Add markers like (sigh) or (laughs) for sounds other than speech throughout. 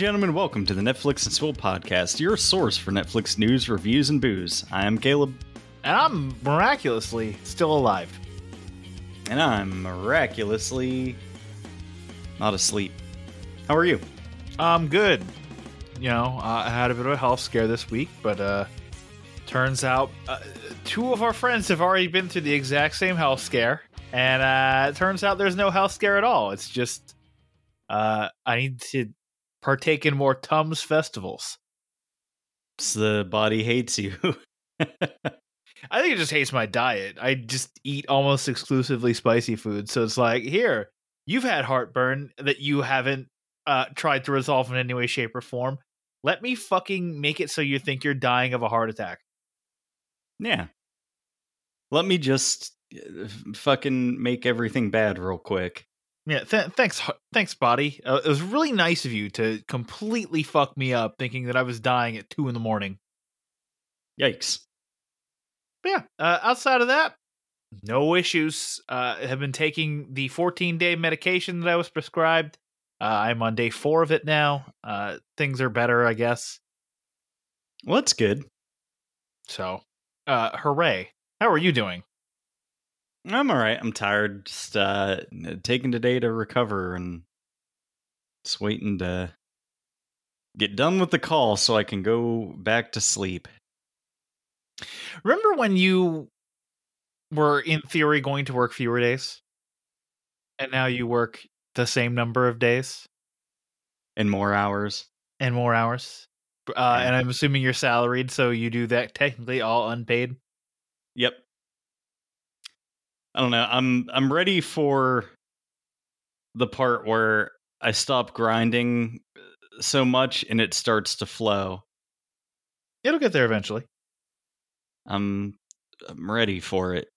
Gentlemen. Welcome to the Netflix and Swill podcast, your source for Netflix news, reviews, and booze. I am Caleb, And I'm miraculously still alive. and I'm miraculously not asleep. How are you? I'm good. You know, uh, I had a bit of a health scare this week, but uh turns out uh, two of our friends have already been through the exact same health scare, and uh it turns out there's no health scare at all. It's just uh I need to partake in more Tums festivals. It's the body hates you. (laughs) I think it just hates my diet. I just eat almost exclusively spicy food. So it's like, here, you've had heartburn that you haven't uh, tried to resolve in any way, shape, or form. Let me fucking make it so you think you're dying of a heart attack. yeah. Let me just uh, fucking make everything bad real quick. Yeah, th- thanks, thanks, body. Uh, it was really nice of you to completely fuck me up, thinking that I was dying at two in the morning. Yikes. But yeah, uh, outside of that, no issues. Uh, have been taking the 14 day medication that I was prescribed. Uh, I'm on day four of it now. Uh, things are better, I guess. Well, that's good. So, uh, hooray! How are you doing? I'm all right. I'm tired. Just uh, taking today to recover and just waiting to get done with the call so I can go back to sleep. Remember when you were in theory going to work fewer days, and now you work the same number of days And more hours. and more hours? Uh, and I'm assuming you're salaried, so you do that technically all unpaid. Yep. I don't know. I'm I'm ready for the part where I stop grinding uh, so much and it starts to flow. It'll get there eventually. I'm I'm ready for it.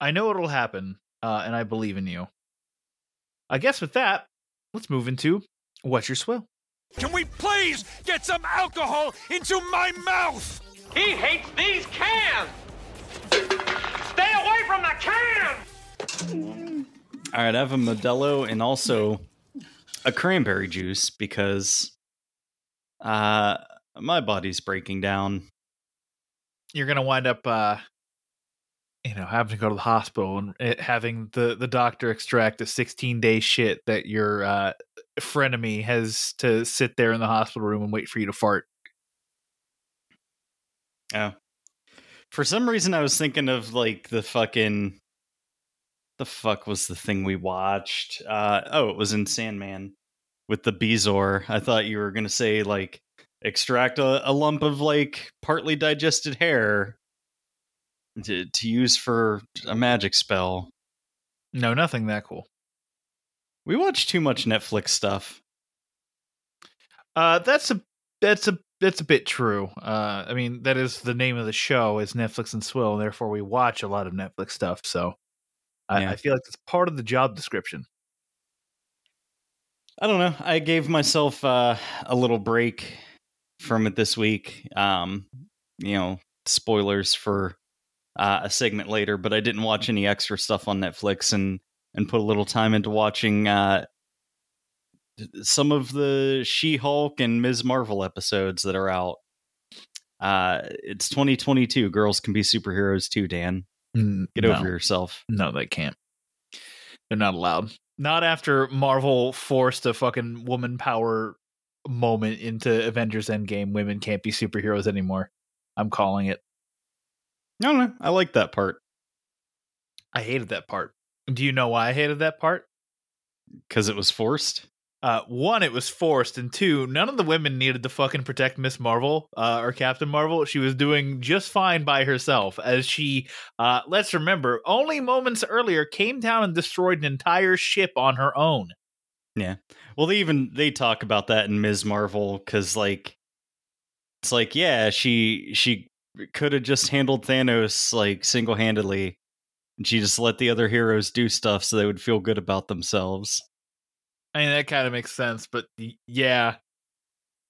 I know it'll happen, uh, and I believe in you. I guess with that, let's move into what's your swill. Can we please get some alcohol into my mouth? He hates these cans! Stay away from the can! All right, I have a Modelo and also a cranberry juice because uh my body's breaking down. You're gonna wind up, uh, you know, having to go to the hospital and it, having the the doctor extract a 16 day shit that your uh, frenemy has to sit there in the hospital room and wait for you to fart. Oh. For some reason I was thinking of like the fucking the fuck was the thing we watched? Uh oh, it was in Sandman with the Bezoar. I thought you were going to say like extract a, a lump of like partly digested hair to to use for a magic spell. No, nothing that cool. We watch too much Netflix stuff. Uh, that's a that's a that's a bit true. Uh, I mean, that is the name of the show is Netflix and Swill, and therefore we watch a lot of Netflix stuff. So I, Yeah. I feel like it's part of the job description. I don't know. I gave myself uh, a little break from it this week. Um, you know, spoilers for uh, a segment later, but I didn't watch any extra stuff on Netflix and and put a little time into watching uh, some of the She-Hulk and Ms. Marvel episodes that are out. Uh, it's 2022. Girls can be superheroes too. Dan, get no. over yourself. No, they can't. They're not allowed. Not after Marvel forced a fucking woman power moment into Avengers Endgame. Women can't be superheroes anymore. I'm calling it. I don't. I like that part I hated that part. Do you know why I hated that part? because it was forced. Uh, one, it was forced, and two, none of the women needed to fucking protect Miss Marvel uh, or Captain Marvel. She was doing just fine by herself, as she, uh, let's remember, only moments earlier came down and destroyed an entire ship on her own. Yeah. Well, they even they talk about that in Ms. Marvel because like it's like yeah, she she could have just handled Thanos like single handedly. And she just let the other heroes do stuff so they would feel good about themselves. I mean, that kind of makes sense, but yeah,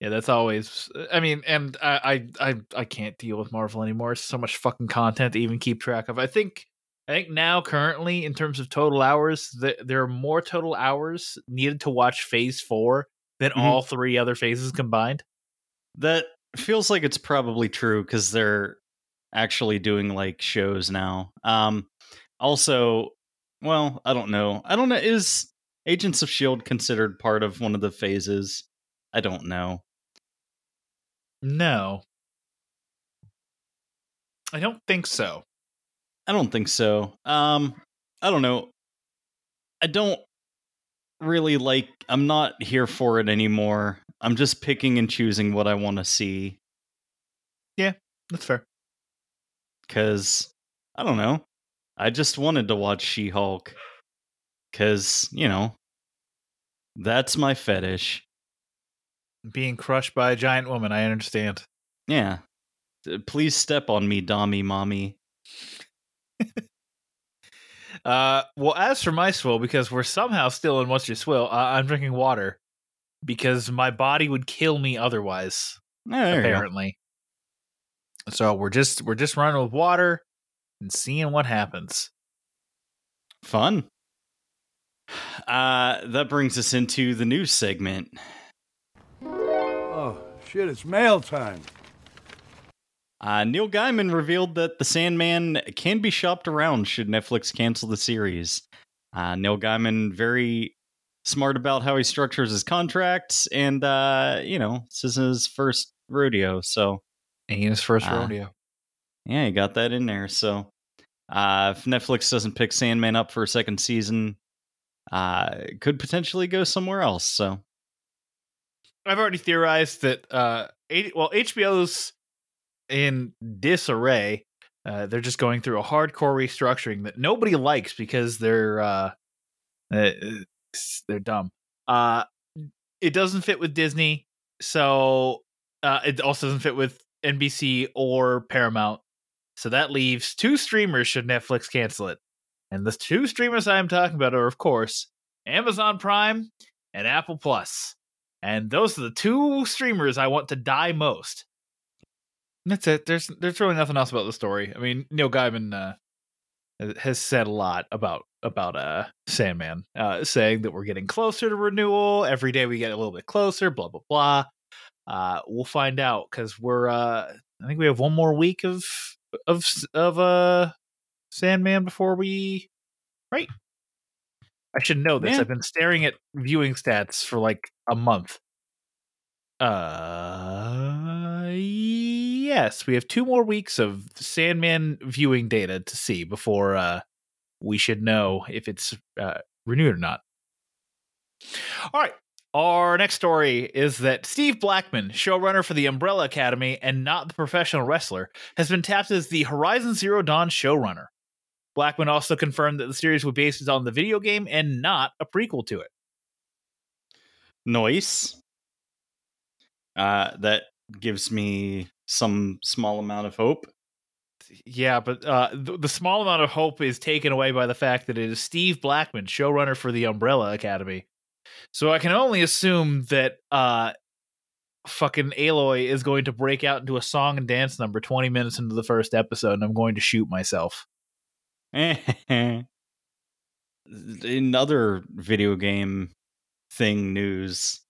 yeah, that's always. I mean, and I, I, I, I can't deal with Marvel anymore. It's so much fucking content to even keep track of. I think, I think now currently in terms of total hours, th- there are more total hours needed to watch Phase Four than Mhm. all three other phases combined. That feels like it's probably true because they're actually doing like shows now. Um, also, well, I don't know. I don't know. Is Agents of Shield considered part of one of the phases? I don't know. No, I don't think so. I don't think so. Um, I don't know. I don't really like. I'm not here for it anymore. I'm just picking and choosing what I want to see Yeah, That's fair. because I don't know. I just wanted to watch She Hulk because you know that's my fetish. Being crushed by a giant woman, I understand. Yeah. Please step on me, Dommy Mommy. (laughs) Uh, well, as for my swill, because we're somehow still in what's your swill, uh, I'm drinking water because my body would kill me otherwise. There apparently, so we're just we're just running with water and seeing what happens. Fun. Uh, that brings us into the news segment. Oh, shit, it's mail time. Uh, Neil Gaiman revealed that The Sandman can be shopped around should Netflix cancel the series. Uh, Neil Gaiman very smart about how he structures his contracts, and uh, you know this is his first rodeo, so And his first Ah. rodeo. yeah, he got that in there. So uh, if Netflix doesn't pick Sandman up for a second season, uh, could potentially go somewhere else. So I've already theorized that uh, well, HBO's in disarray. Uh, they're just going through a hardcore restructuring that nobody likes because they're uh, uh, they're dumb. Uh, it doesn't fit with Disney, so uh, it also doesn't fit with NBC or Paramount. So that leaves two streamers should Netflix cancel it. And the two streamers I'm talking about are, of course, Amazon Prime and Apple Plus. And those are the two streamers I want to die most. That's it. There's there's really nothing else about the story. I mean, Neil Gaiman uh, has said a lot about about uh Sandman, uh, saying that we're getting closer to renewal. Every day we get a little bit closer. Blah blah blah. Uh, we'll find out because we're. Uh, I think we have one more week of of of uh Sandman before we. Right. I should know this. Yeah. I've been staring at viewing stats for like a month. Uh, yes, we have two more weeks of Sandman viewing data to see before uh we should know if it's uh, renewed or not. All right. Our next story is that Steve Blackman, showrunner for the Umbrella Academy and not the professional wrestler, has been tapped as the Horizon Zero Dawn showrunner. Blackman also confirmed that the series would be based on the video game and not a prequel to it. Noise. Uh, that gives me some small amount of hope. Yeah, but uh, the, the small amount of hope is taken away by the fact that it is Steve Blackman, showrunner for the Umbrella Academy. So I can only assume that uh, fucking Aloy is going to break out into a song and dance number 20 minutes into the first episode, and I'm going to shoot myself. (laughs) In other video game thing news,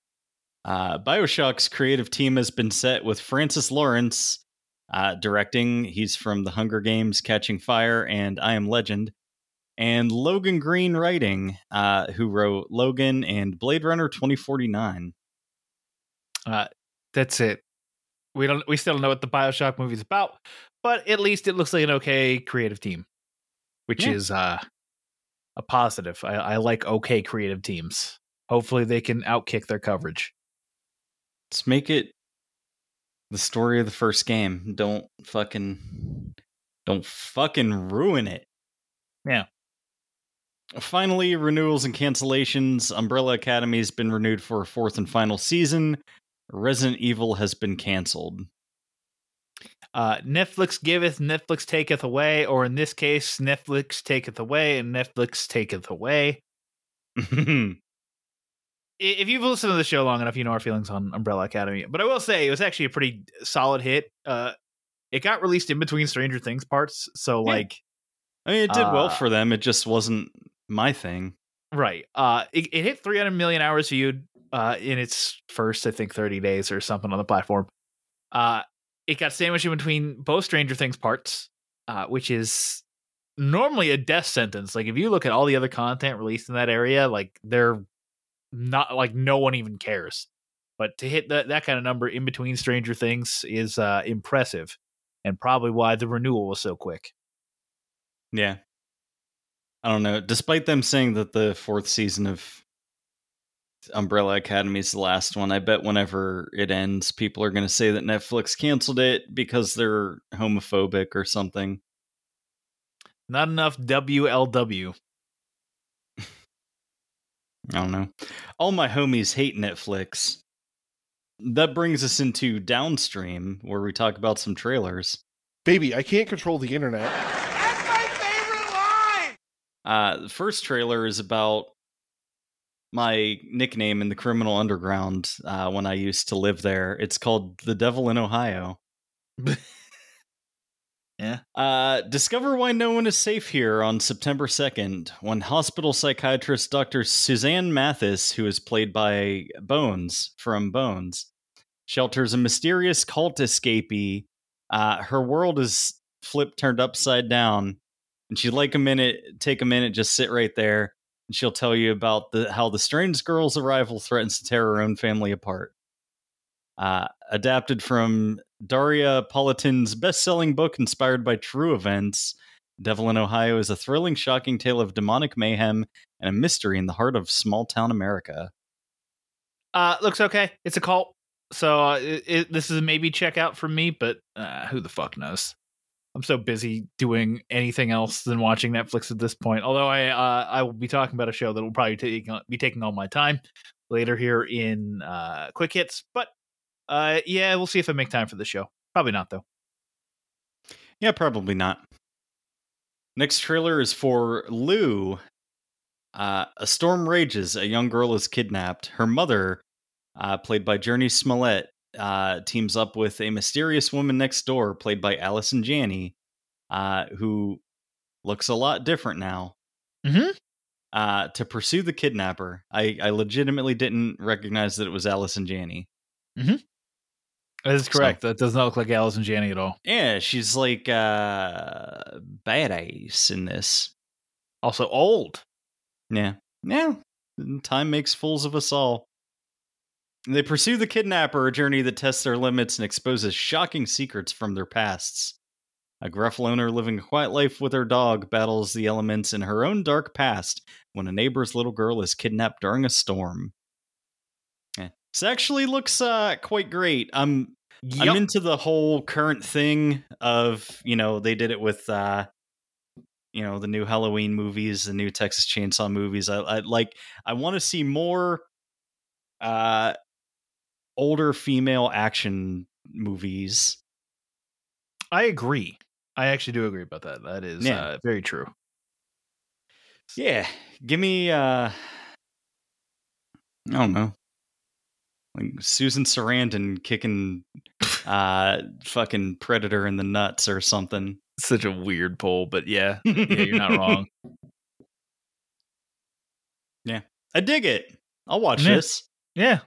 uh, Bioshock's creative team has been set with Francis Lawrence uh, directing. He's from The Hunger Games, Catching Fire, and I Am Legend. And Logan Green writing, uh, who wrote Logan and Blade Runner 2049. Uh, that's it. We don't. We still don't know what the Bioshock movie is about, but at least it looks like an okay creative team, which Yeah. is uh, a positive. I, I like okay creative teams. Hopefully, they can outkick their coverage. Let's make it the story of the first game. Don't fucking don't fucking ruin it. Yeah. Finally, renewals and cancellations. Umbrella Academy has been renewed for a fourth and final season. Resident Evil has been canceled. Uh, Netflix giveth, Netflix taketh away, or in this case, Netflix taketh away and Netflix taketh away. (laughs) If you've listened to the show long enough, you know our feelings on Umbrella Academy. But I will say it was actually a pretty solid hit. Uh, it got released in between Stranger Things parts, so Yeah. like I mean, it did well Uh, for them. It just wasn't my thing. Right. Uh, it, it hit 300 million hours viewed uh, in its first, I think, 30 days or something on the platform. Uh, it got sandwiched in between both Stranger Things parts, uh, which is normally a death sentence. Like if you look at all the other content released in that area, like they're not like no one even cares. But to hit that that kind of number in between Stranger Things is uh, impressive, and probably why the renewal was so quick. Yeah. I don't know. Despite them saying that the fourth season of Umbrella Academy is the last one, I bet whenever it ends, people are going to say that Netflix canceled it because they're homophobic or something. Not enough WLW. (laughs) I don't know. All my homies hate Netflix. That brings us into Downstream, where we talk about some trailers. Baby, I can't control the internet. That's my favorite line! Uh, the first trailer is about my nickname in the criminal underground uh, when I used to live there. It's called The Devil in Ohio. (laughs) Yeah. Uh, discover why no one is safe here on September 2nd when hospital psychiatrist Dr. Suzanne Mathis, who is played by Bones from Bones, shelters a mysterious cult escapee. Uh, her world is flipped, turned upside down, and she'd like a minute, take a minute, just sit right there, and she'll tell you about the how the strange girl's arrival threatens to tear her own family apart. Uh, adapted from Daria Polatin's best-selling book inspired by true events, Devil in Ohio is a thrilling, shocking tale of demonic mayhem and a mystery in the heart of small-town America. Uh, looks okay. It's a cult, so uh, it, it, this is maybe check out from me. But uh, who the fuck knows? I'm so busy doing anything else than watching Netflix at this point. Although I uh, I will be talking about a show that will probably take, be taking all my time later here in uh, quick hits. But uh, yeah, we'll see if I make time for the show. Probably not though. Yeah, probably not. Next trailer is for Lou. Uh, a storm rages. A young girl is kidnapped. Her mother, uh, played by Jurnee Smollett, uh, teams up with a mysterious woman next door, played by Allison Janney, uh, who looks a lot different now. Mhm. Uh, to pursue the kidnapper. I, I legitimately didn't recognize that it was Allison Janney. That is correct. that does not look like Allison Janney at all. Yeah, she's like uh, badass in this. Also old. Yeah. Yeah. Time makes fools of us all. They pursue the kidnapper, a journey that tests their limits and exposes shocking secrets from their pasts. A gruff loner living a quiet life with her dog battles the elements in her own dark past when a neighbor's little girl is kidnapped during a storm. Yeah. This actually looks uh, quite great. I'm I'm into the whole current thing of, you know, they did it with uh you know, the new Halloween movies, the new Texas Chainsaw movies. I, I like I want to see more uh older female action movies. I agree. I actually do agree about that. That is Yeah. uh, very true. Yeah, give me uh I don't know. Like Susan Sarandon kicking uh fucking Predator in the nuts or something. Such a weird poll, but yeah, yeah, you're not wrong. (laughs) Yeah. I dig it. I'll watch Yeah. this. Yeah,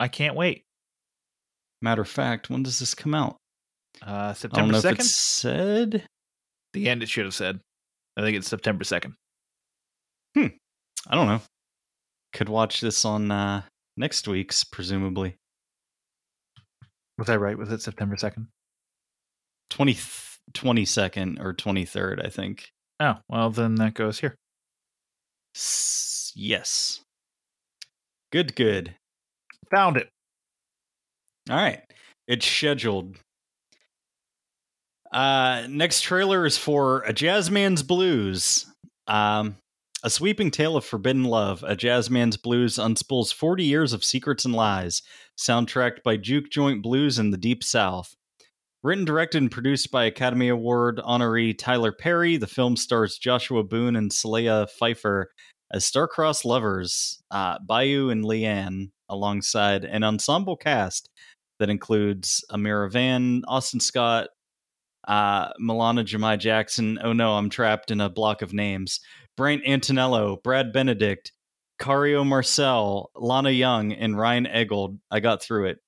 I can't wait. Matter of fact, when does this come out? Uh, September second. said. The end. It should have said. I think it's September second. Hmm. I don't know. Could watch this on uh next week's, presumably. Was I right? Was it September second? 20, 22nd or 23rd, I think. Oh well, then that goes here. S- yes. Good, good. Found it. All right. It's scheduled. Uh, next trailer is for A Jazzman's Blues. Um, a sweeping tale of forbidden love. A Jazzman's Blues unspools 40 years of secrets and lies. Soundtracked by Juke Joint Blues in the Deep South. Written, directed, and produced by Academy Award honoree Tyler Perry, the film stars Joshua Boone and Solea Pfeiffer as star-crossed lovers, uh, Bayou and Leanne, alongside an ensemble cast that includes Amirah Vann, Austin Scott, uh, Milauna Jemai Jackson. Oh no, I'm trapped in a block of names. Brent Antonello, Brad Benedict, Kario Marcel, Lana Young, and Ryan Eggold. I got through it.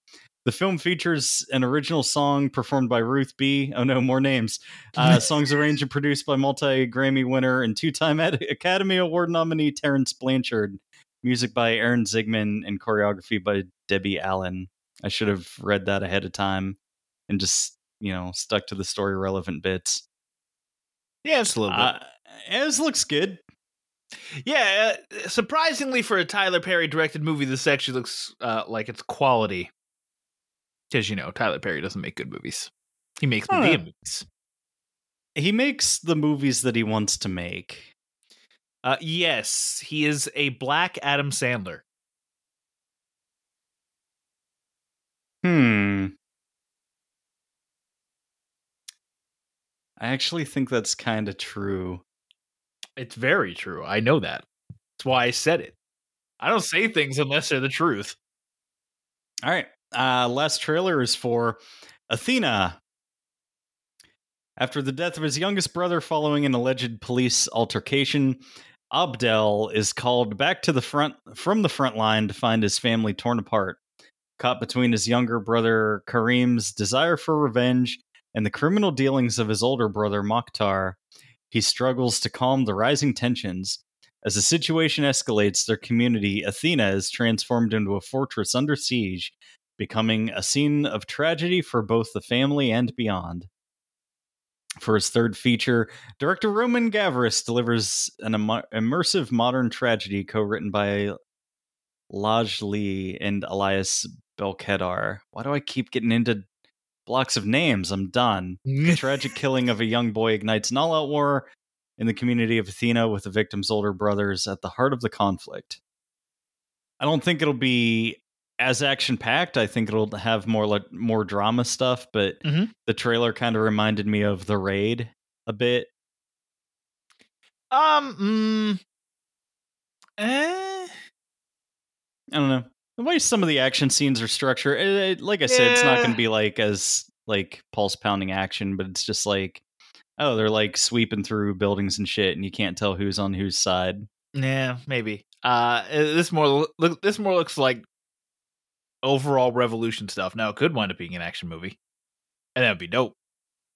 The film features an original song performed by Ruth B. Oh no, more names. (laughs) Uh, songs arranged and produced by multi Grammy winner and two time Academy Award nominee Terence Blanchard. Music by Aaron Zigman and choreography by Debbie Allen. I should have read that ahead of time and just, you know, stuck to the story relevant bits. Yeah, it's a little bit. Uh, it looks good. Yeah, uh, surprisingly for a Tyler Perry directed movie, this actually looks uh, like it's quality. Because you know Tyler Perry doesn't make good movies; he makes. Madea movies. He makes the movies that he wants to make. Uh, yes, he is a black Adam Sandler. Hmm. I actually think that's kind of true. It's very true. I know that. That's why I said it. I don't say things unless they're the truth. All right. Uh, last trailer is for Athena. After the death of his youngest brother following an alleged police altercation, Abdel is called back to the front from the front line to find his family torn apart. Caught between his younger brother Karim's desire for revenge and the criminal dealings of his older brother Mokhtar, he struggles to calm the rising tensions. As the situation escalates, their community, Athena, is transformed into a fortress under siege, becoming a scene of tragedy for both the family and beyond. For his third feature, director Romain Gavras delivers an im- immersive modern tragedy co written by Ladj Ly and Elias Belkeddar. Why do I keep getting into blocks of names? I'm done. The (laughs) tragic killing of a young boy ignites an all out war in the community of Athena with the victim's older brothers at the heart of the conflict. I don't think it'll be as action packed. I think it'll have more like more drama stuff, but Mhm. the trailer kind of reminded me of The Raid a bit. Um, mm, eh, I don't know. The way some of the action scenes are structured, it, it- like I said, it's not going to be like as like pulse pounding action, but it's just like, oh, they're like sweeping through buildings and shit, and you can't tell who's on whose side. yeah, maybe. Uh, this more look. This more looks like overall revolution stuff. Now it could wind up being an action movie, and that'd be dope.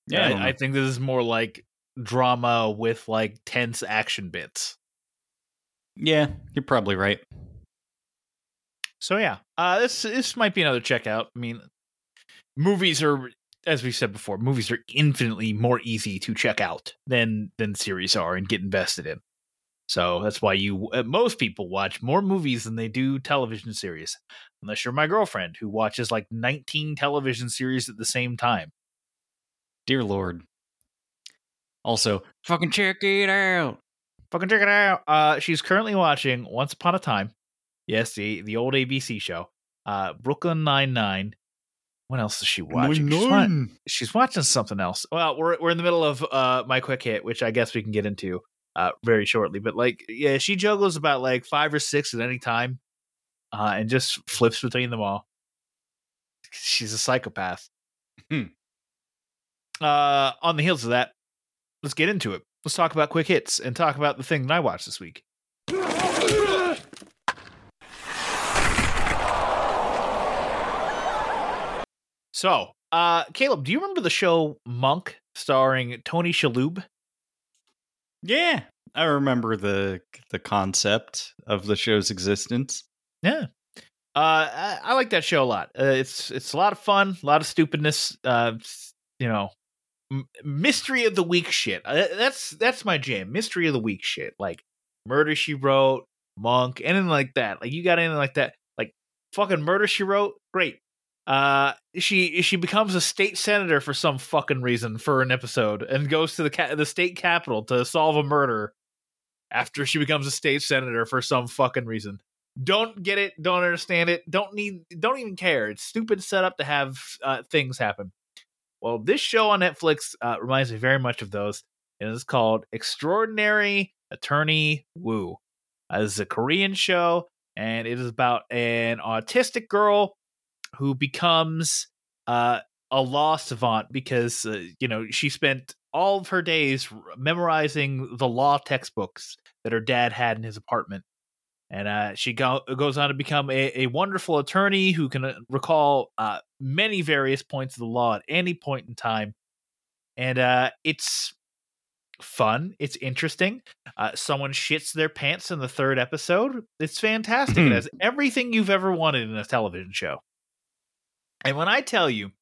Yeah, I I, I think this is more like drama with like tense action bits. Yeah, you're probably right. So yeah, uh, this this might be another checkout. I mean, movies are, as we said before, movies are infinitely more easy to check out than than series are and get invested in. So that's why you uh, most people watch more movies than they do television series, unless you're my girlfriend who watches like 19 television series at the same time. Dear Lord. Also, fucking check it out. Fucking check it out. Uh, she's currently watching Once Upon a Time. Yes, the the old ABC show. Uh, Brooklyn Nine Nine. What else is she watching? She's, wa- she's watching something else. Well, we're we're in the middle of uh my quick hit, which I guess we can get into uh very shortly. But like, yeah, she juggles about like five or six at any time, uh, and just flips between them all. She's a psychopath. Hmm. Uh, on the heels of that, let's get into it. Let's talk about quick hits and talk about the thing that I watched this week. So, uh, Caleb, do you remember the show Monk starring Tony Shalhoub? Yeah, I remember the the concept of the show's existence. Yeah. Uh, I, I like that show a lot. Uh, it's it's a lot of fun, a lot of stupidness. Uh, you know, m- mystery of the week shit. Uh, that's that's my jam. Mystery of the week shit, like Murder She Wrote, Monk, anything like that. Like you got anything like that. Like fucking murder she wrote. Great. Uh, she she becomes a state senator for some fucking reason for an episode and goes to the ca- the state capitol to solve a murder after she becomes a state senator for some fucking reason. Don't get it, don't understand it, don't need don't even care. It's stupid setup to have uh, things happen. Well, this show on Netflix uh, reminds me very much of those. And it's called Extraordinary Attorney Woo. Uh, this is a Korean show, and it is about an autistic girl who becomes uh, a law savant because uh, you know she spent all of her days memorizing the law textbooks that her dad had in his apartment. And uh, she go- goes on to become a, a wonderful attorney who can uh, recall uh, many various points of the law at any point in time. And uh, it's fun it's interesting uh, someone shits their pants in the third episode it's fantastic it has everything you've ever wanted in a television show and when I tell you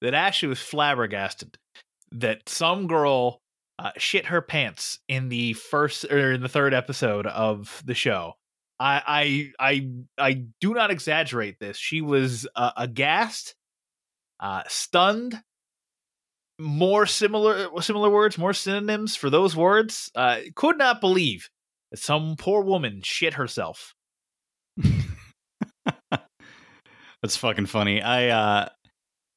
that Ashley was flabbergasted that some girl uh, shit her pants in the first or in the third episode of the show, I I I, I do not exaggerate this. She was uh, aghast, uh, stunned. More similar similar words, more synonyms for those words. Uh, could not believe that some poor woman shit herself. That's fucking funny. I uh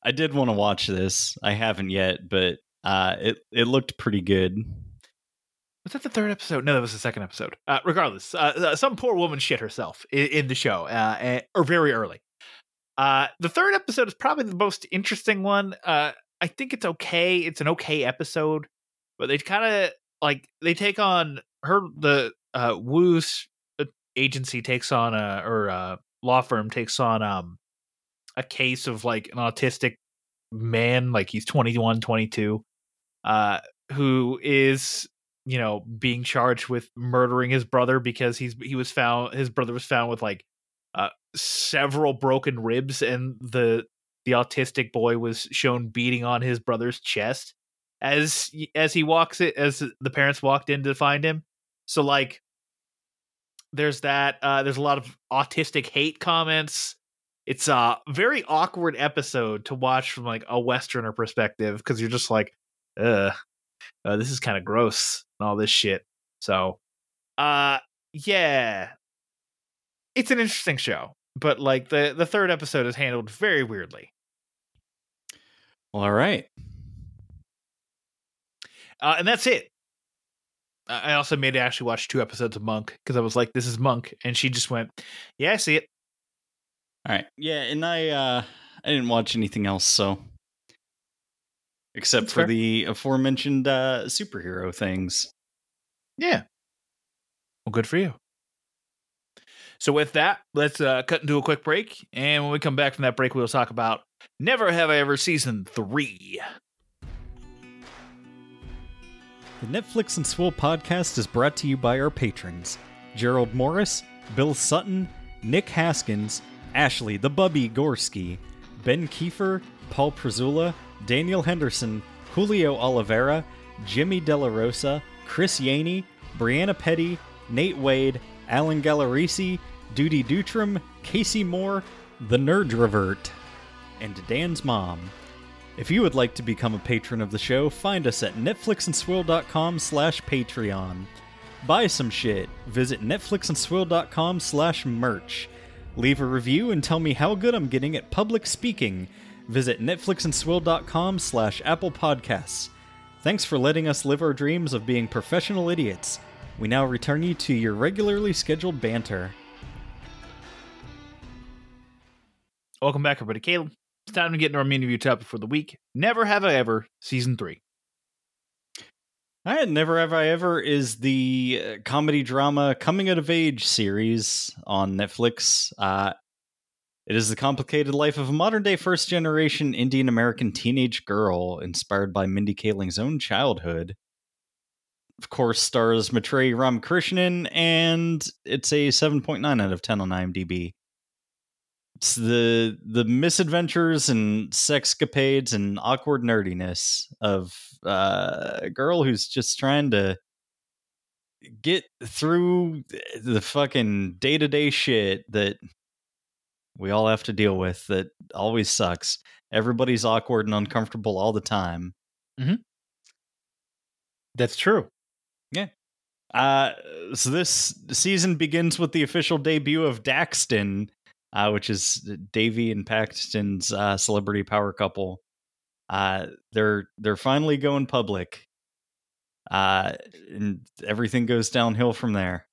I did want to watch this. I haven't yet, but uh it it looked pretty good. Was that the third episode? No, that was the second episode. Uh, regardless, uh, uh, some poor woman shit herself in, in the show, uh, eh, or very early. Uh, the third episode is probably the most interesting one. Uh, I think it's okay. It's an okay episode, but they kind of like they take on her the uh, Woo's uh, agency takes on a or uh, law firm takes on um a case of like an autistic man, like he's 21, 22, uh, who is you know being charged with murdering his brother because he's he was found his brother was found with like uh several broken ribs and the the autistic boy was shown beating on his brother's chest as as he walks it as the parents walked in to find him. So like there's that uh there's a lot of autistic hate comments it's a very awkward episode to watch from like a westerner perspective because you're just like uh, this is kind of gross and all this shit so uh yeah it's an interesting show but like the the third episode is handled very weirdly all right. uh and that's it I I also made Ashley watch two episodes of Monk because I was like, "This is Monk," and she just went, "Yeah, I see it." All right. Yeah, and I uh I didn't watch anything else, so except That's for fair. the aforementioned uh superhero things. Yeah. Well, good for you. So with that, let's uh, cut into a quick break, and when we come back from that break, we'll talk about Never Have I Ever season three. The Netflix and Swill podcast is brought to you by our patrons Gerald Morris, Bill Sutton, Nick Haskins, Ashley the Bubby Gorski, Ben Kiefer, Paul Prezula, Daniel Henderson, Julio Oliveira, Jimmy Della Rosa, Chris Yaney, Brianna Petty, Nate Wade, Alan Gallerisi, Duty Dutram, Casey Moore, The Nerd Revert, and Dan's mom. If you would like to become a patron of the show, find us at netflixandswill.com slash patreon. Buy some shit. Visit netflixandswill.com slash merch. Leave a review and tell me how good I'm getting at public speaking. Visit netflixandswill.com slash apple podcasts. Thanks for letting us live our dreams of being professional idiots. We now return you to your regularly scheduled banter. Welcome back, everybody. Caleb, it's time to get into our main review topic for the week. Never Have I Ever season three. I had Never Have I Ever is the uh, comedy drama coming out of age series on Netflix. Uh, it is the complicated life of a modern day first generation Indian American teenage girl inspired by Mindy Kaling's own childhood. Of course, stars Maitreyi Ramakrishnan, and it's a 7.9 out of 10 on IMDb. It's the the misadventures and sexcapades and awkward nerdiness of uh, a girl who's just trying to get through the fucking day to day shit that we all have to deal with that always sucks. Everybody's awkward and uncomfortable all the time. Mm-hmm. That's true. Yeah. Uh, so this season begins with the official debut of Daxton, uh, which is Devi and Paxton's uh, celebrity power couple. Uh, they're they're finally going public. Uh, and everything goes downhill from there.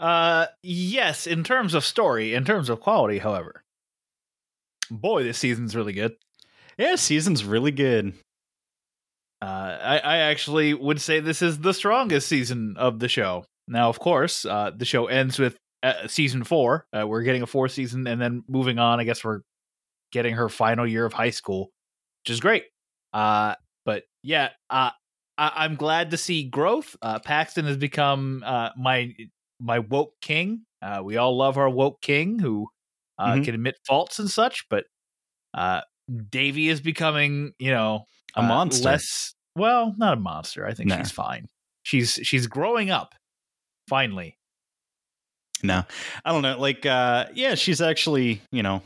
Uh, yes, in terms of story, in terms of quality, however, boy, this season's really good. Yeah, season's really good. Uh, I, I actually would say this is the strongest season of the show. Now, of course, uh, the show ends with uh, season four. Uh, we're getting a fourth season, and then moving on. I guess we're getting her final year of high school, which is great. Uh, but yeah, uh, I, I'm glad to see growth. Uh, Paxton has become uh, my my woke king. Uh, we all love our woke king who uh, Mhm. can admit faults and such, but uh, Devi is becoming, you know, A uh, monster. Less, well, not a monster. I think Nah. she's fine. She's she's growing up. Finally, No, I don't know. Like, uh, yeah, she's actually, you know,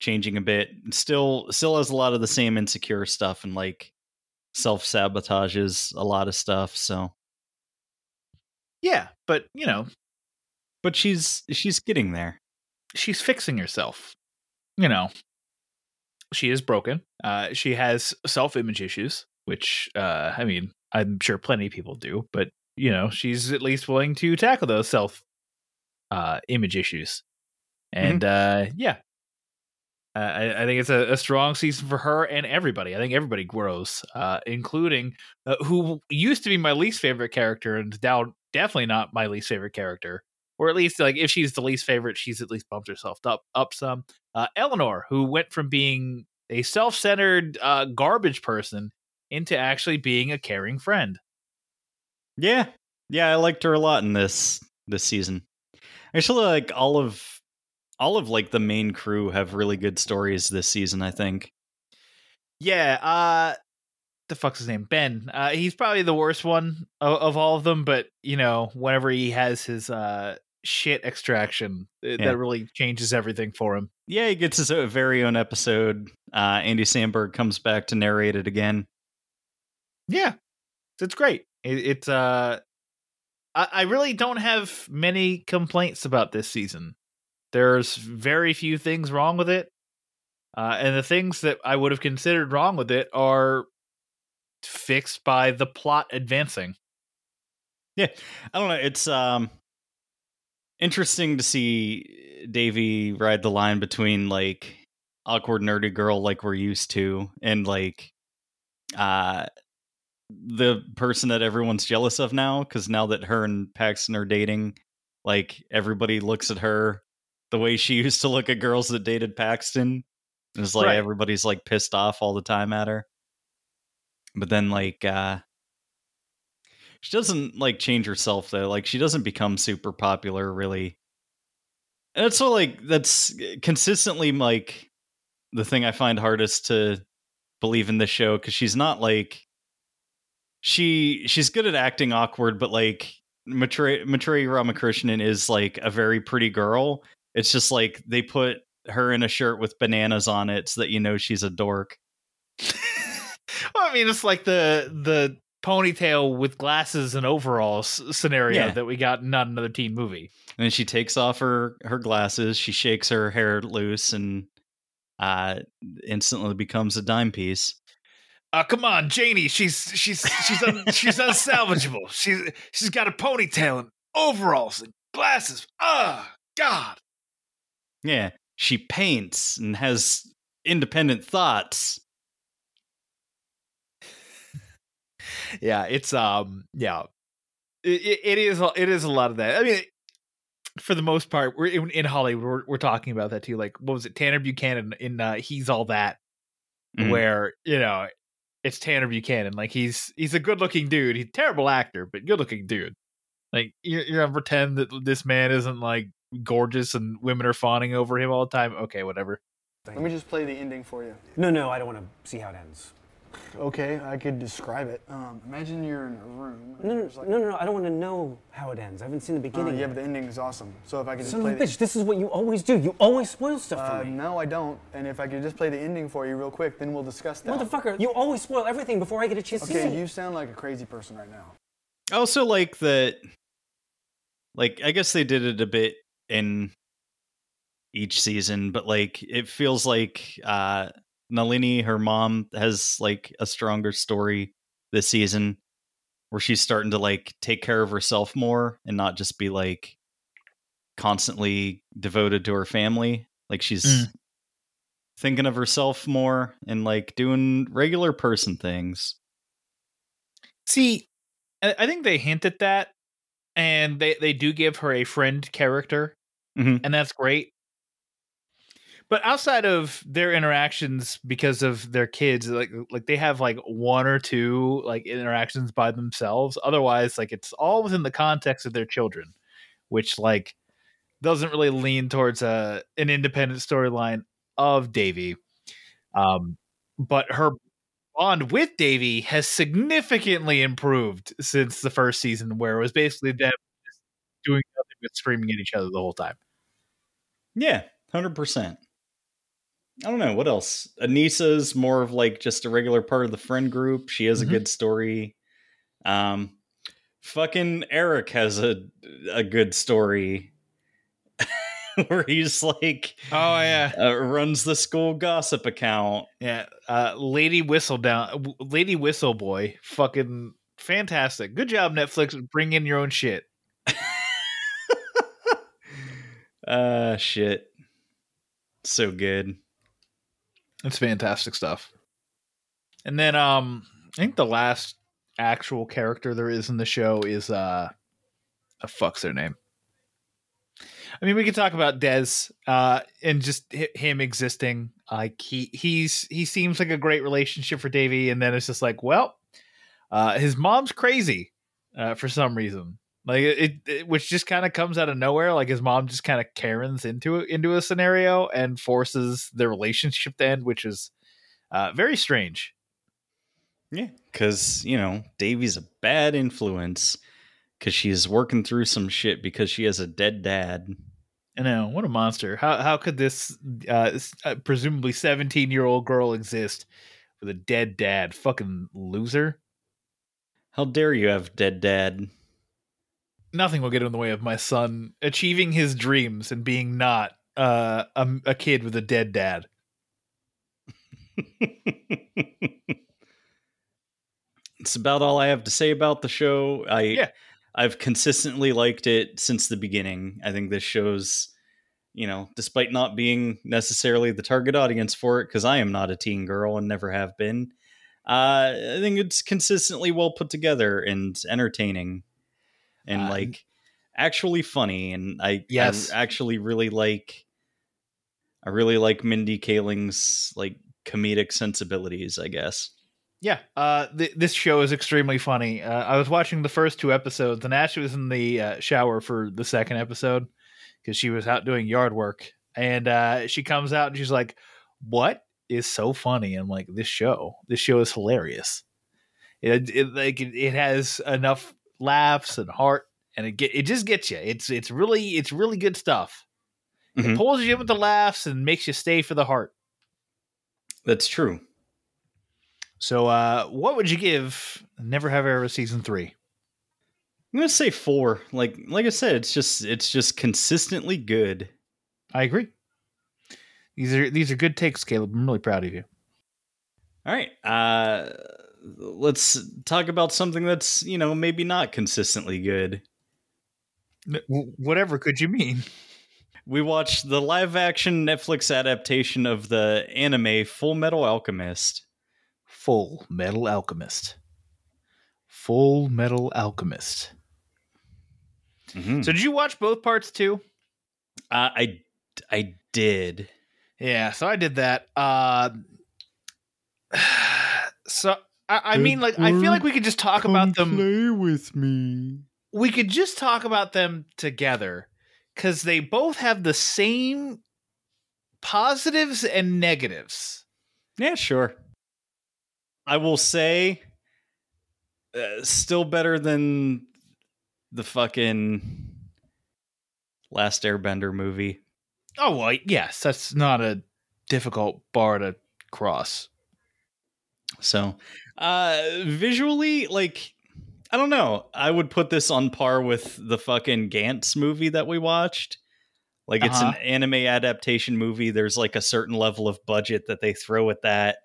changing a bit. Still, still has a lot of the same insecure stuff and like self sabotages a lot of stuff. So, yeah, but you know, but she's she's getting there. she's fixing herself. You know, she is broken. Uh, she has self image issues, which uh, I mean, I'm sure plenty of people do. But you know, she's at least willing to tackle those self uh, image issues. And uh, yeah, I, I think it's a, a strong season for her and everybody. I think everybody grows, uh, including uh, who used to be my least favorite character and now definitely not my least favorite character or at least like if she's the least favorite, she's at least bumped herself up up some. Uh, Eleanor, who went from being a self-centered uh, garbage person into actually being a caring friend. Yeah, yeah, I liked her a lot in this this season. I actually, like all of all of like the main crew have really good stories this season. I think. Yeah, uh the fuck's his name? Ben. Uh he's probably the worst one of, of all of them, but you know, whenever he has his uh shit extraction, Yeah. that really changes everything for him. Yeah, he gets his very own episode. Uh, Andy Samberg comes back to narrate it again. Yeah, it's great. It, it's uh, I, I really don't have many complaints about this season. There's very few things wrong with it, uh, and the things that I would have considered wrong with it are fixed by the plot advancing. Yeah. I don't know. It's um interesting to see Devi ride the line between like awkward nerdy girl like we're used to and like uh the person that everyone's jealous of now because now that her and Paxton are dating, like everybody looks at her the way she (laughs) used to look at girls that dated Paxton. It's like Right. everybody's like pissed off all the time at her. But then like uh she doesn't like change herself though. Like she doesn't become super popular really. And it's so like that's consistently like the thing I find hardest to believe in this show because she's not like she she's good at acting awkward, but like Maitreyi Ramakrishnan is like a very pretty girl. It's just like they put her in a shirt with bananas on it so that you know she's a dork. (laughs) well, I mean, it's like the the ponytail with glasses and overalls scenario Yeah. that we got in not another teen movie. And then she takes off her her glasses, she shakes her hair loose, and uh, instantly becomes a dime piece. Uh, come on, Janie. She's she's she's un, she's unsalvageable. She's she's got a ponytail and overalls and glasses. Ah, God. Yeah, she paints and has independent thoughts. Yeah, it's um, yeah, it, it, is a- it is a lot of that. I mean, for the most part, we're in, in Hollywood. We're, we're talking about that too. Like, what was it? Tanner Buchanan in uh, He's All That, Mhm. where you know it's Tanner Buchanan. Like he's he's a good looking dude. He's a terrible actor, but good looking dude. Like you're, you're gonna pretend that this man isn't like gorgeous and women are fawning over him all the time. Okay, whatever. Let me just play the ending for you. No, no, I don't want to see how it ends. Okay, I could describe it. Um, imagine you're in a room. No, no, like- no, no, no. I don't want to know how it ends. I haven't seen the Uh, beginning. yeah, yet. but the ending is awesome. So if I could just Son play of a the bitch, this is what you always do. You always spoil stuff uh, for me. no, I don't. And if I could just play the ending for you real quick, then we'll discuss that. Motherfucker, you always spoil everything before I get a chance to see Okay, you sound like a crazy person right now. I also like that like I guess they did it a bit in each season, but like it feels like uh Nalini, her mom, has like a stronger story this season where she's starting to like take care of herself more and not just be like constantly devoted to her family. Like she's Mm. thinking of herself more and like doing regular person things. See, I I think they hint at that, and they they do give her a friend character, Mhm. and that's great. But outside of their interactions, because of their kids, like like they have like one or two like interactions by themselves. Otherwise, like it's all within the context of their children, which like doesn't really lean towards a an independent storyline of Devi. Um, but her bond with Devi has significantly improved since the first season, where it was basically them just doing nothing but screaming at each other the whole time. Yeah, hundred percent. I don't know what else. Aneesa's more of like just a regular part of the friend group. She has Mhm. a good story. Um, fucking Eric has a a good story (laughs) where he's like Oh yeah, uh, runs the school gossip account. yeah. Uh, Lady Whistledown, Lady Whistle Boy, fucking fantastic. Good job, Netflix. Bring in your own shit. Uh, (laughs) shit, so good. It's fantastic stuff. And then um I think the last actual character there is in the show is uh the fuck's their name? I mean, we could talk about Des uh and just him existing. Like he he's he seems like a great relationship for Devi and then it's just like, well, uh his mom's crazy uh for some reason. Like it, it which just kind of comes out of nowhere. Like his mom just kind of Karens into into a scenario and forces the relationship to end, which is uh, very strange. Yeah, because you know Devi's a bad influence because she's working through some shit because she has a dead dad. I know what a monster. How how could this uh, uh, presumably seventeen year old girl exist with a dead dad? Fucking loser. How dare you have dead dad? Nothing will get in the way of my son achieving his dreams and being not uh, a, a kid with a dead dad. (laughs) it's about all I have to say about the show. I Yeah. I've consistently liked it since the beginning. I think this show's, you know, despite not being necessarily the target audience for it, because I am not a teen girl and never have been. Uh, I think it's consistently well put together and entertaining, and Uh, like actually funny. And I, Yes. I actually really like. I really like Mindy Kaling's like comedic sensibilities. I guess. Yeah, uh, th- this show is extremely funny. Uh, I was watching the first two episodes, and Ashley was in the uh, shower for the second episode because she was out doing yard work, and uh, she comes out and she's like, "What is so funny?" I'm like, "This show. This show is hilarious. It, it like it, it has enough laughs and heart, and it get it just gets you. It's it's really it's really good stuff. It Mhm. pulls you in with the laughs and makes you stay for the heart." That's true. So, uh, what would you give Never Have I Ever season three? I'm gonna say four. Like like I said, it's just it's just consistently good. I agree. These are these are good takes, Caleb. I'm really proud of you. All right. Uh let's talk about something that's, you know, maybe not consistently good. Whatever could you mean? We watched the live action Netflix adaptation of the anime Full Metal Alchemist. Full Metal Alchemist. Full Metal Alchemist. Mhm. So, did you watch both parts too? Uh, I I did. Yeah, so I did that. Uh, (sighs) so I, I mean, like, I feel like we could just talk about them. Play with me. We could just talk about them together because they both have the same positives and negatives. Yeah, sure. I will say, uh, still better than the fucking Last Airbender movie. Oh well, yes, that's not a difficult bar to cross. So, uh, visually, like, I don't know. I would put this on par with the fucking Gantz movie that we watched. Like, it's Uh-huh. an anime adaptation movie. There's like a certain level of budget that they throw at that.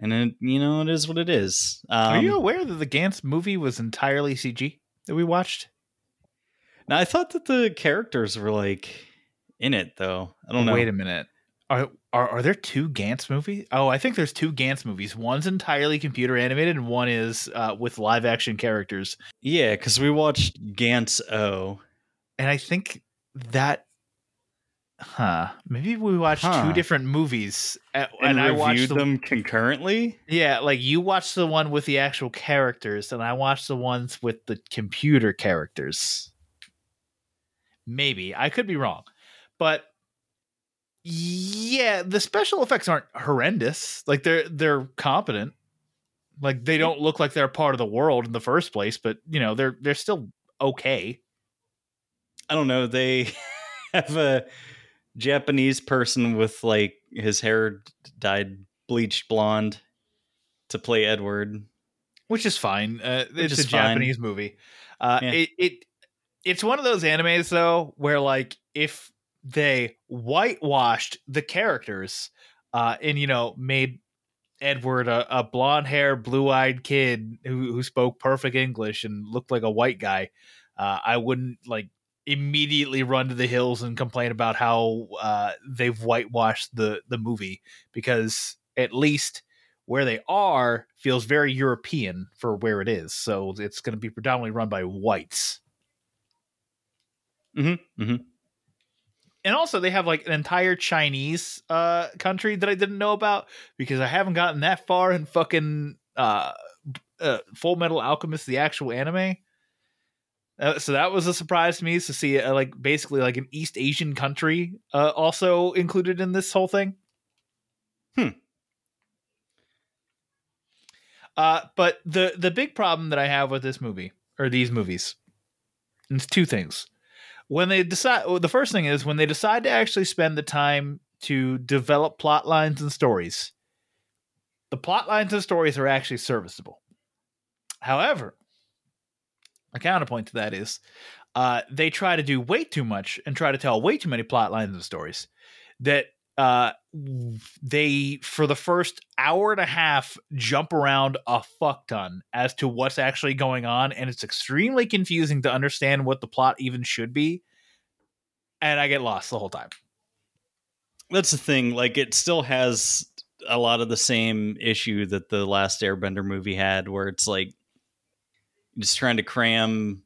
And it, you know, it is what it is. Um, Are you aware that the Gantz movie was entirely CG that we watched? now, I thought that the characters were like in it, though. I don't know. Wait a minute. Are, are are there two Gantz movies? Oh, I think there's two Gantz movies. One's entirely computer animated, and one is uh, with live action characters. Yeah, because we watched Gantz O. And I think that, huh? Maybe we watched Huh. two different movies, uh, And, and, I watched the, them concurrently. Yeah, like you watched the one with the actual characters, and I watched the ones with the computer characters. Maybe I could be wrong, but yeah, the special effects aren't horrendous. Like they're they're competent. Like they don't look like they're part of the world in the first place, but you know they're they're still okay. I don't know. They (laughs) have a Japanese person with like his hair dyed bleached blonde to play Edward. which is fine. Uh, Which it's is a fine. Japanese movie. Uh, Yeah. It it it's one of those animes though where like if they whitewashed the characters uh, and you know made Edward a, a blonde hair, blue eyed kid who who spoke perfect English and looked like a white guy, uh, I wouldn't like immediately run to the hills and complain about how uh, they've whitewashed the the movie because at least where they are feels very European for where it is. So it's going to be predominantly run by whites. Mm-hmm. Mm-hmm. And also they have like an entire Chinese uh country that I didn't know about because I haven't gotten that far in fucking uh, uh Full Metal Alchemist the actual anime. Uh, so that was a surprise to me to see uh, like basically like an East Asian country uh, also included in this whole thing. Hmm. Uh, but the the big problem that I have with this movie or these movies, it's two things. When they decide, well, the first thing is when they decide to actually spend the time to develop plot lines and stories. The plot lines and stories are actually serviceable. However, a counterpoint to that is uh, they try to do way too much and try to tell way too many plot lines and stories that uh, they for the first hour and a half jump around a fuck ton as to what's actually going on and it's extremely confusing to understand what the plot even should be and i get lost the whole time That's the thing. Like, it still has a lot of the same issue that the last Airbender movie had, where it's like just trying to cram,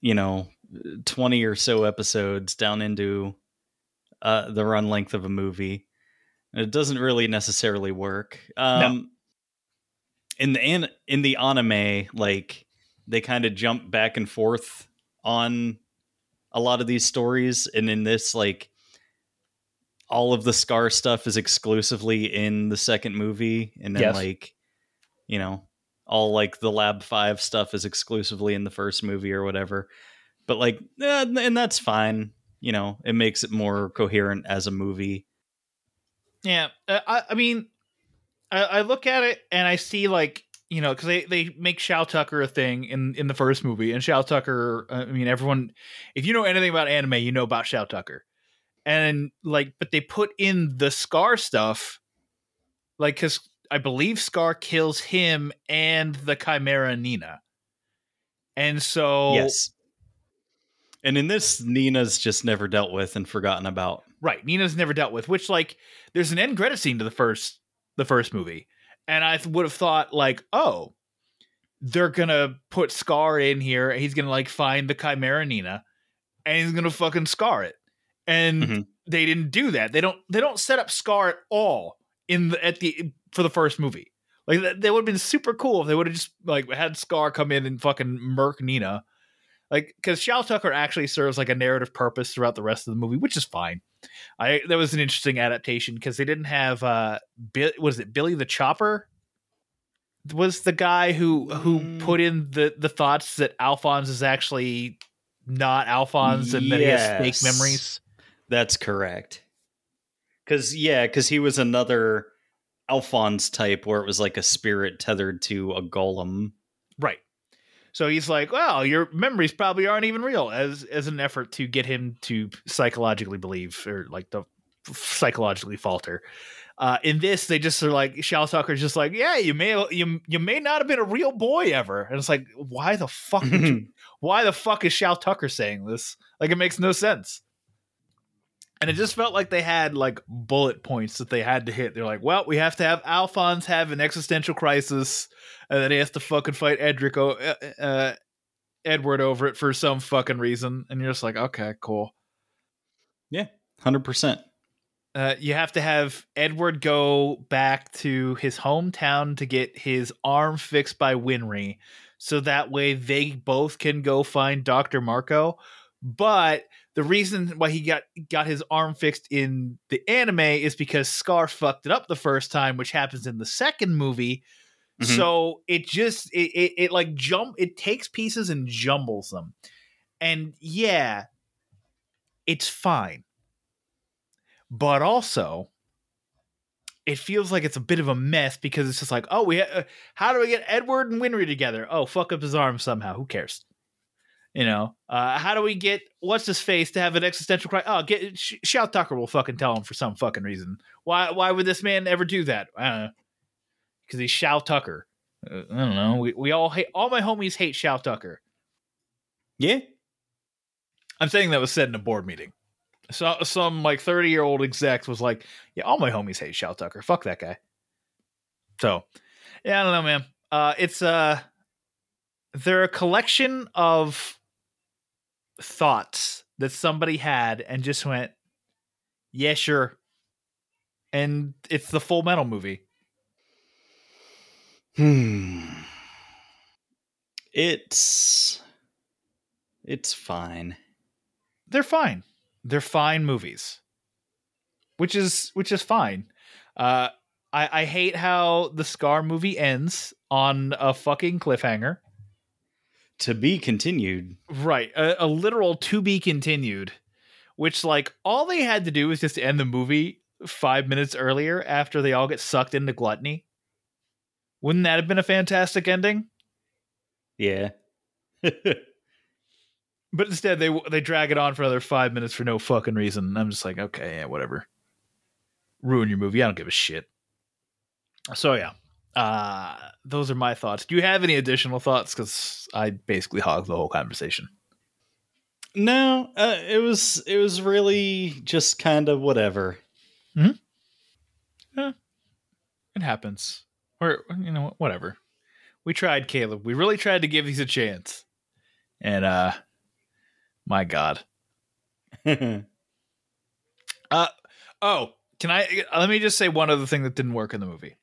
you know, twenty or so episodes down into uh, the run length of a movie. And it doesn't really necessarily work. Um, In the in, in the anime, like they kind of jump back and forth on a lot of these stories, and in this, like all of the Scar stuff is exclusively in the second movie, and then Yes. like you know all like the Lab Five stuff is exclusively in the first movie or whatever. But like, eh, and that's fine. You know, it makes it more coherent as a movie. Yeah, uh, I, I mean, I, I look at it and I see like you know because they they make Shou Tucker a thing in in the first movie, and Shou Tucker. uh, I mean, everyone, if you know anything about anime, you know about Shou Tucker, and like, but they put in the Scar stuff, like because I believe Scar kills him and the Chimera Nina, and so Yes. And in this, Nina's just never dealt with and forgotten about. Right, Nina's never dealt with. Which like, there's an end credit scene to the first the first movie, and I would have thought like, oh, they're gonna put Scar in here. He's gonna like find the Chimera Nina, and he's gonna fucking scar it. And Mhm. they didn't do that. They don't. They don't set up Scar at all in the at the for the first movie. Like that, that would have been super cool if they would have just like had Scar come in and fucking murk Nina. Like, because Shou Tucker actually serves like a narrative purpose throughout the rest of the movie, which is fine. I that was an interesting adaptation because they didn't have uh, Bill, was it Billy the Chopper was the guy who who Mm. put in the the thoughts that Alphonse is actually not Alphonse and that he has fake memories. That's correct. Cause yeah, cause he was another Alphonse type where it was like a spirit tethered to a golem. Right. So he's like, well, your memories probably aren't even real as as an effort to get him to psychologically believe or like the psychologically falter. Uh, in this, they just are like Shou Tucker's just like, yeah, you may you you may not have been a real boy ever, and it's like, why the fuck? You, (laughs) why the fuck is Shou Tucker saying this? Like, it makes no sense. And it just felt like they had like bullet points that they had to hit. They're like, well, we have to have Alphonse have an existential crisis, and then he has to fucking fight Edric, o- uh, uh, Edward over it for some fucking reason. And you're just like, okay, cool. Yeah, hundred percent. Uh, you have to have Edward go back to his hometown to get his arm fixed by Winry, so that way they both can go find Doctor Marcoh. But the reason why he got got his arm fixed in the anime is because Scar fucked it up the first time, which happens in the second movie. Mhm. So it just it, it it like jump it takes pieces and jumbles them, and yeah, it's fine but also it feels like it's a bit of a mess because it's just like, oh, we uh, how do we get Edward and Winry together? Oh, fuck up his arm somehow. Who cares? You know, uh, how do we get what's his face to have an existential crisis? Oh, get Sh- Shou Tucker will fucking tell him for some fucking reason. Why? Why would this man ever do that? I don't. Because he's Shou Tucker. Uh, I don't know. We we all hate. All my homies hate Shou Tucker. Yeah. I'm saying that was said in a board meeting. So some like 30 year old exec was like, "Yeah, all my homies hate Shou Tucker. Fuck that guy." So, yeah, I don't know, man. Uh, it's uh, they're a collection of thoughts that somebody had and just went, "Yeah, sure," and it's the Full Metal movie. Hmm. It's it's fine. they're fine. They're fine movies, which is which is fine. Uh, I I hate how the Scar movie ends on a fucking cliffhanger. To be continued. Right, a, a literal to be continued. Which like all they had to do was just end the movie five minutes earlier after they all get sucked into gluttony. Wouldn't that have been a fantastic ending? Yeah. (laughs) But instead, they they drag it on for another five minutes for no fucking reason. I'm just like, okay, yeah, whatever. Ruin your movie. I don't give a shit. So yeah, uh, those are my thoughts. Do you have any additional thoughts? Because I basically hogged the whole conversation. no, uh, it was it was really just kind of whatever. Yeah, It happens, or you know, whatever. We tried, Caleb. We really tried to give these a chance, and uh, my God. (laughs) Uh oh, can I let me just say one other thing that didn't work in the movie.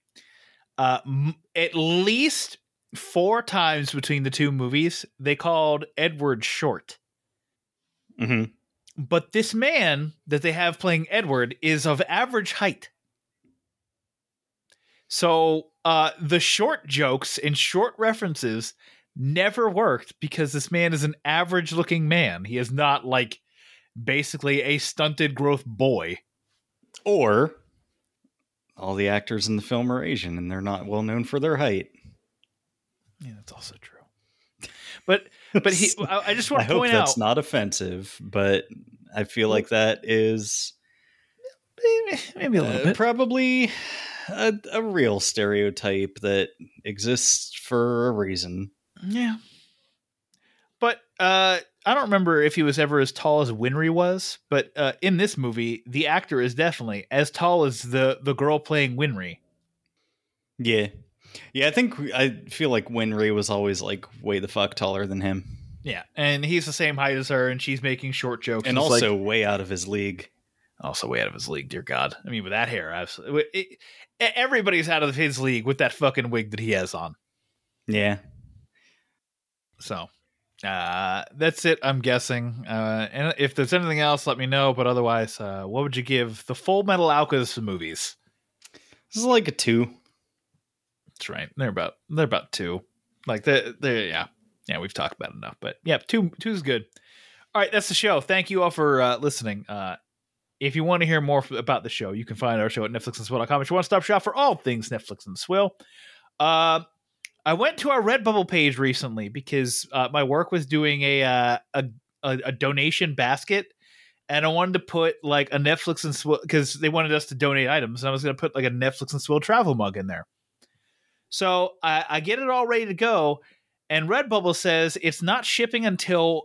Uh m- at least four times between the two movies they called Edward short. hmm But this man that they have playing Edward is of average height. So, uh the short jokes and short references never worked because this man is an average looking man. He is not like basically a stunted growth boy. Or all the actors in the film are Asian and they're not well known for their height. Yeah, that's also true. But but he, (laughs) I, I just want I to hope point that's out not offensive, but I feel like that is maybe, maybe a little uh, bit. probably a, a real stereotype that exists for a reason. yeah, but uh, I don't remember if he was ever as tall as Winry was. But uh, in this movie, the actor is definitely as tall as the the girl playing Winry. Yeah. Yeah, I think I feel like Winry was always like way the fuck taller than him. Yeah, and he's the same height as her, and she's making short jokes, And It's like- also way out of his league. also way out of his league. Dear God, I mean, with that hair, absolutely, it- everybody's out of his league with that fucking wig that he has on. Yeah. So uh that's it i'm guessing uh and if there's anything else let me know but otherwise uh what would you give the full metal alchemist movies This is like a two. That's right. They're about they're about two. Like they they yeah yeah we've talked about it enough. But yeah, two two is good. All right, that's the show. Thank you all for uh, listening. Uh, if you want to hear more about the show, you can find our show at netflix and swill.com netflixandswill.com. It's your one-stop shop for all things Netflix and Swill. Uh, I went to our Redbubble page recently because uh, my work was doing a, uh, a a a donation basket, and I wanted to put like a Netflix and Swill because they wanted us to donate items, and I was going to put like a Netflix and Swill travel mug in there. So I, I get it all ready to go, and Redbubble says it's not shipping until,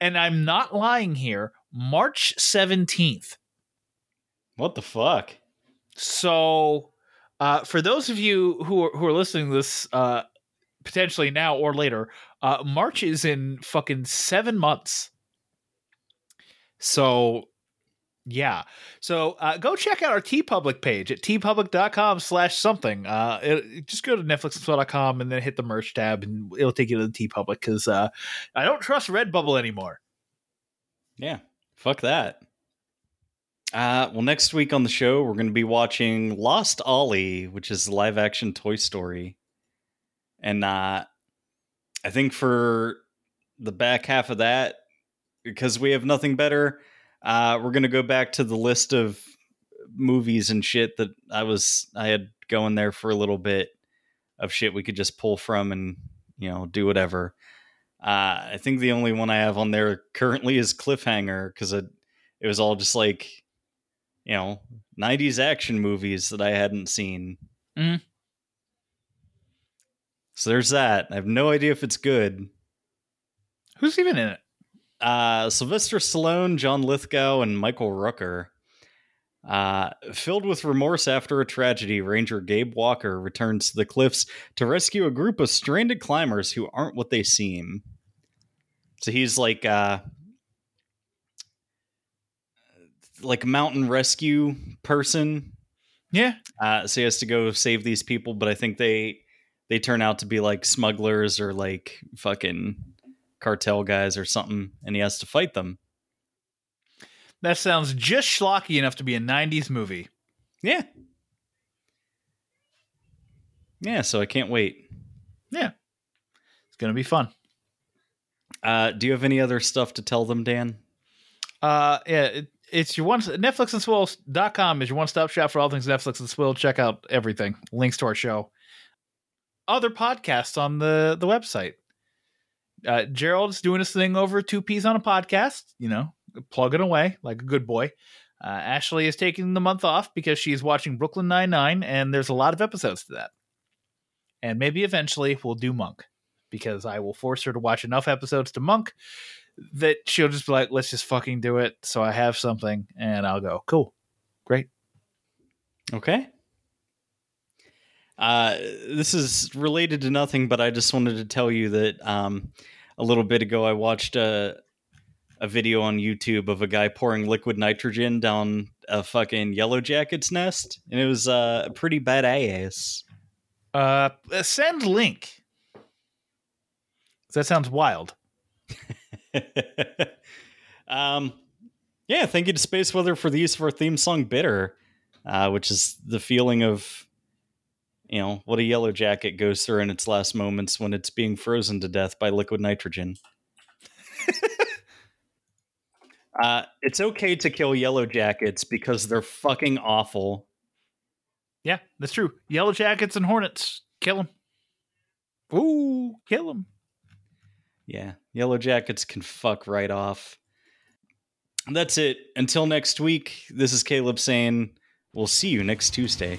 and I'm not lying here, March seventeenth. What the fuck? So, uh, for those of you who are, who are listening to this uh, potentially now or later, uh, March is in fucking seven months. So, yeah. So uh, go check out our TeePublic page at teepublic.com slash something. Uh, it, just go to netflixandSwill.com and then hit the merch tab and it'll take you to the TeePublic because uh, I don't trust Redbubble anymore. Yeah, fuck that. Uh, well, next week on the show, we're going to be watching Lost Ollie, which is live action Toy Story. And uh, I think for the back half of that, because we have nothing better, uh, we're to go back to the list of movies and shit that I was I had going there for a little bit of shit we could just pull from and you know do whatever. Uh, I think the only one I have on there currently is Cliffhanger because it it was all just like you know 90s action movies that I hadn't seen. Mhm. So there's that. I have no idea if it's good. Who's even in it? Uh, Sylvester Stallone, John Lithgow, and Michael Rooker. Uh, filled with remorse after a tragedy, Ranger Gabe Walker returns to the cliffs to rescue a group of stranded climbers who aren't what they seem. So he's like uh like a mountain rescue person. Yeah. Uh so he has to go save these people, but I think they they turn out to be like smugglers or like fucking cartel guys or something, and he has to fight them. That sounds just schlocky enough to be a 90s movie. Yeah. Yeah, so I can't wait. Yeah. It's going to be fun. Uh, do you have any other stuff to tell them, Dan? Uh, yeah, it, it's your one Netflix and Swill.com is your one stop shop for all things Netflix and Swill. Check out everything. Links to our show. Other podcasts on the, the website. Uh, Gerald's doing his thing over two P's on a podcast, you know, plugging away like a good boy. Uh, Ashley is taking the month off because she's watching Brooklyn Nine Nine, and there's a lot of episodes to that. And maybe eventually we'll do Monk because I will force her to watch enough episodes to Monk that she'll just be like, let's just fucking do it. So I have something, and I'll go, cool, great. Okay. Uh, this is related to nothing, but I just wanted to tell you that um, a little bit ago I watched a a video on YouTube of a guy pouring liquid nitrogen down a fucking yellow jacket's nest, and it was uh, pretty badass. Uh, send link. That sounds wild. (laughs) um, yeah, thank you to Space Weather for the use of our theme song "Bitter," uh, which is the feeling of you know what a yellow jacket goes through in its last moments when it's being frozen to death by liquid nitrogen. (laughs) uh, it's okay to kill yellow jackets because they're fucking awful. Yeah, that's true. Yellow jackets and hornets, kill them. Ooh, kill them. Yeah, yellow jackets can fuck right off. That's it. Until next week, this is Caleb saying we'll see you next Tuesday.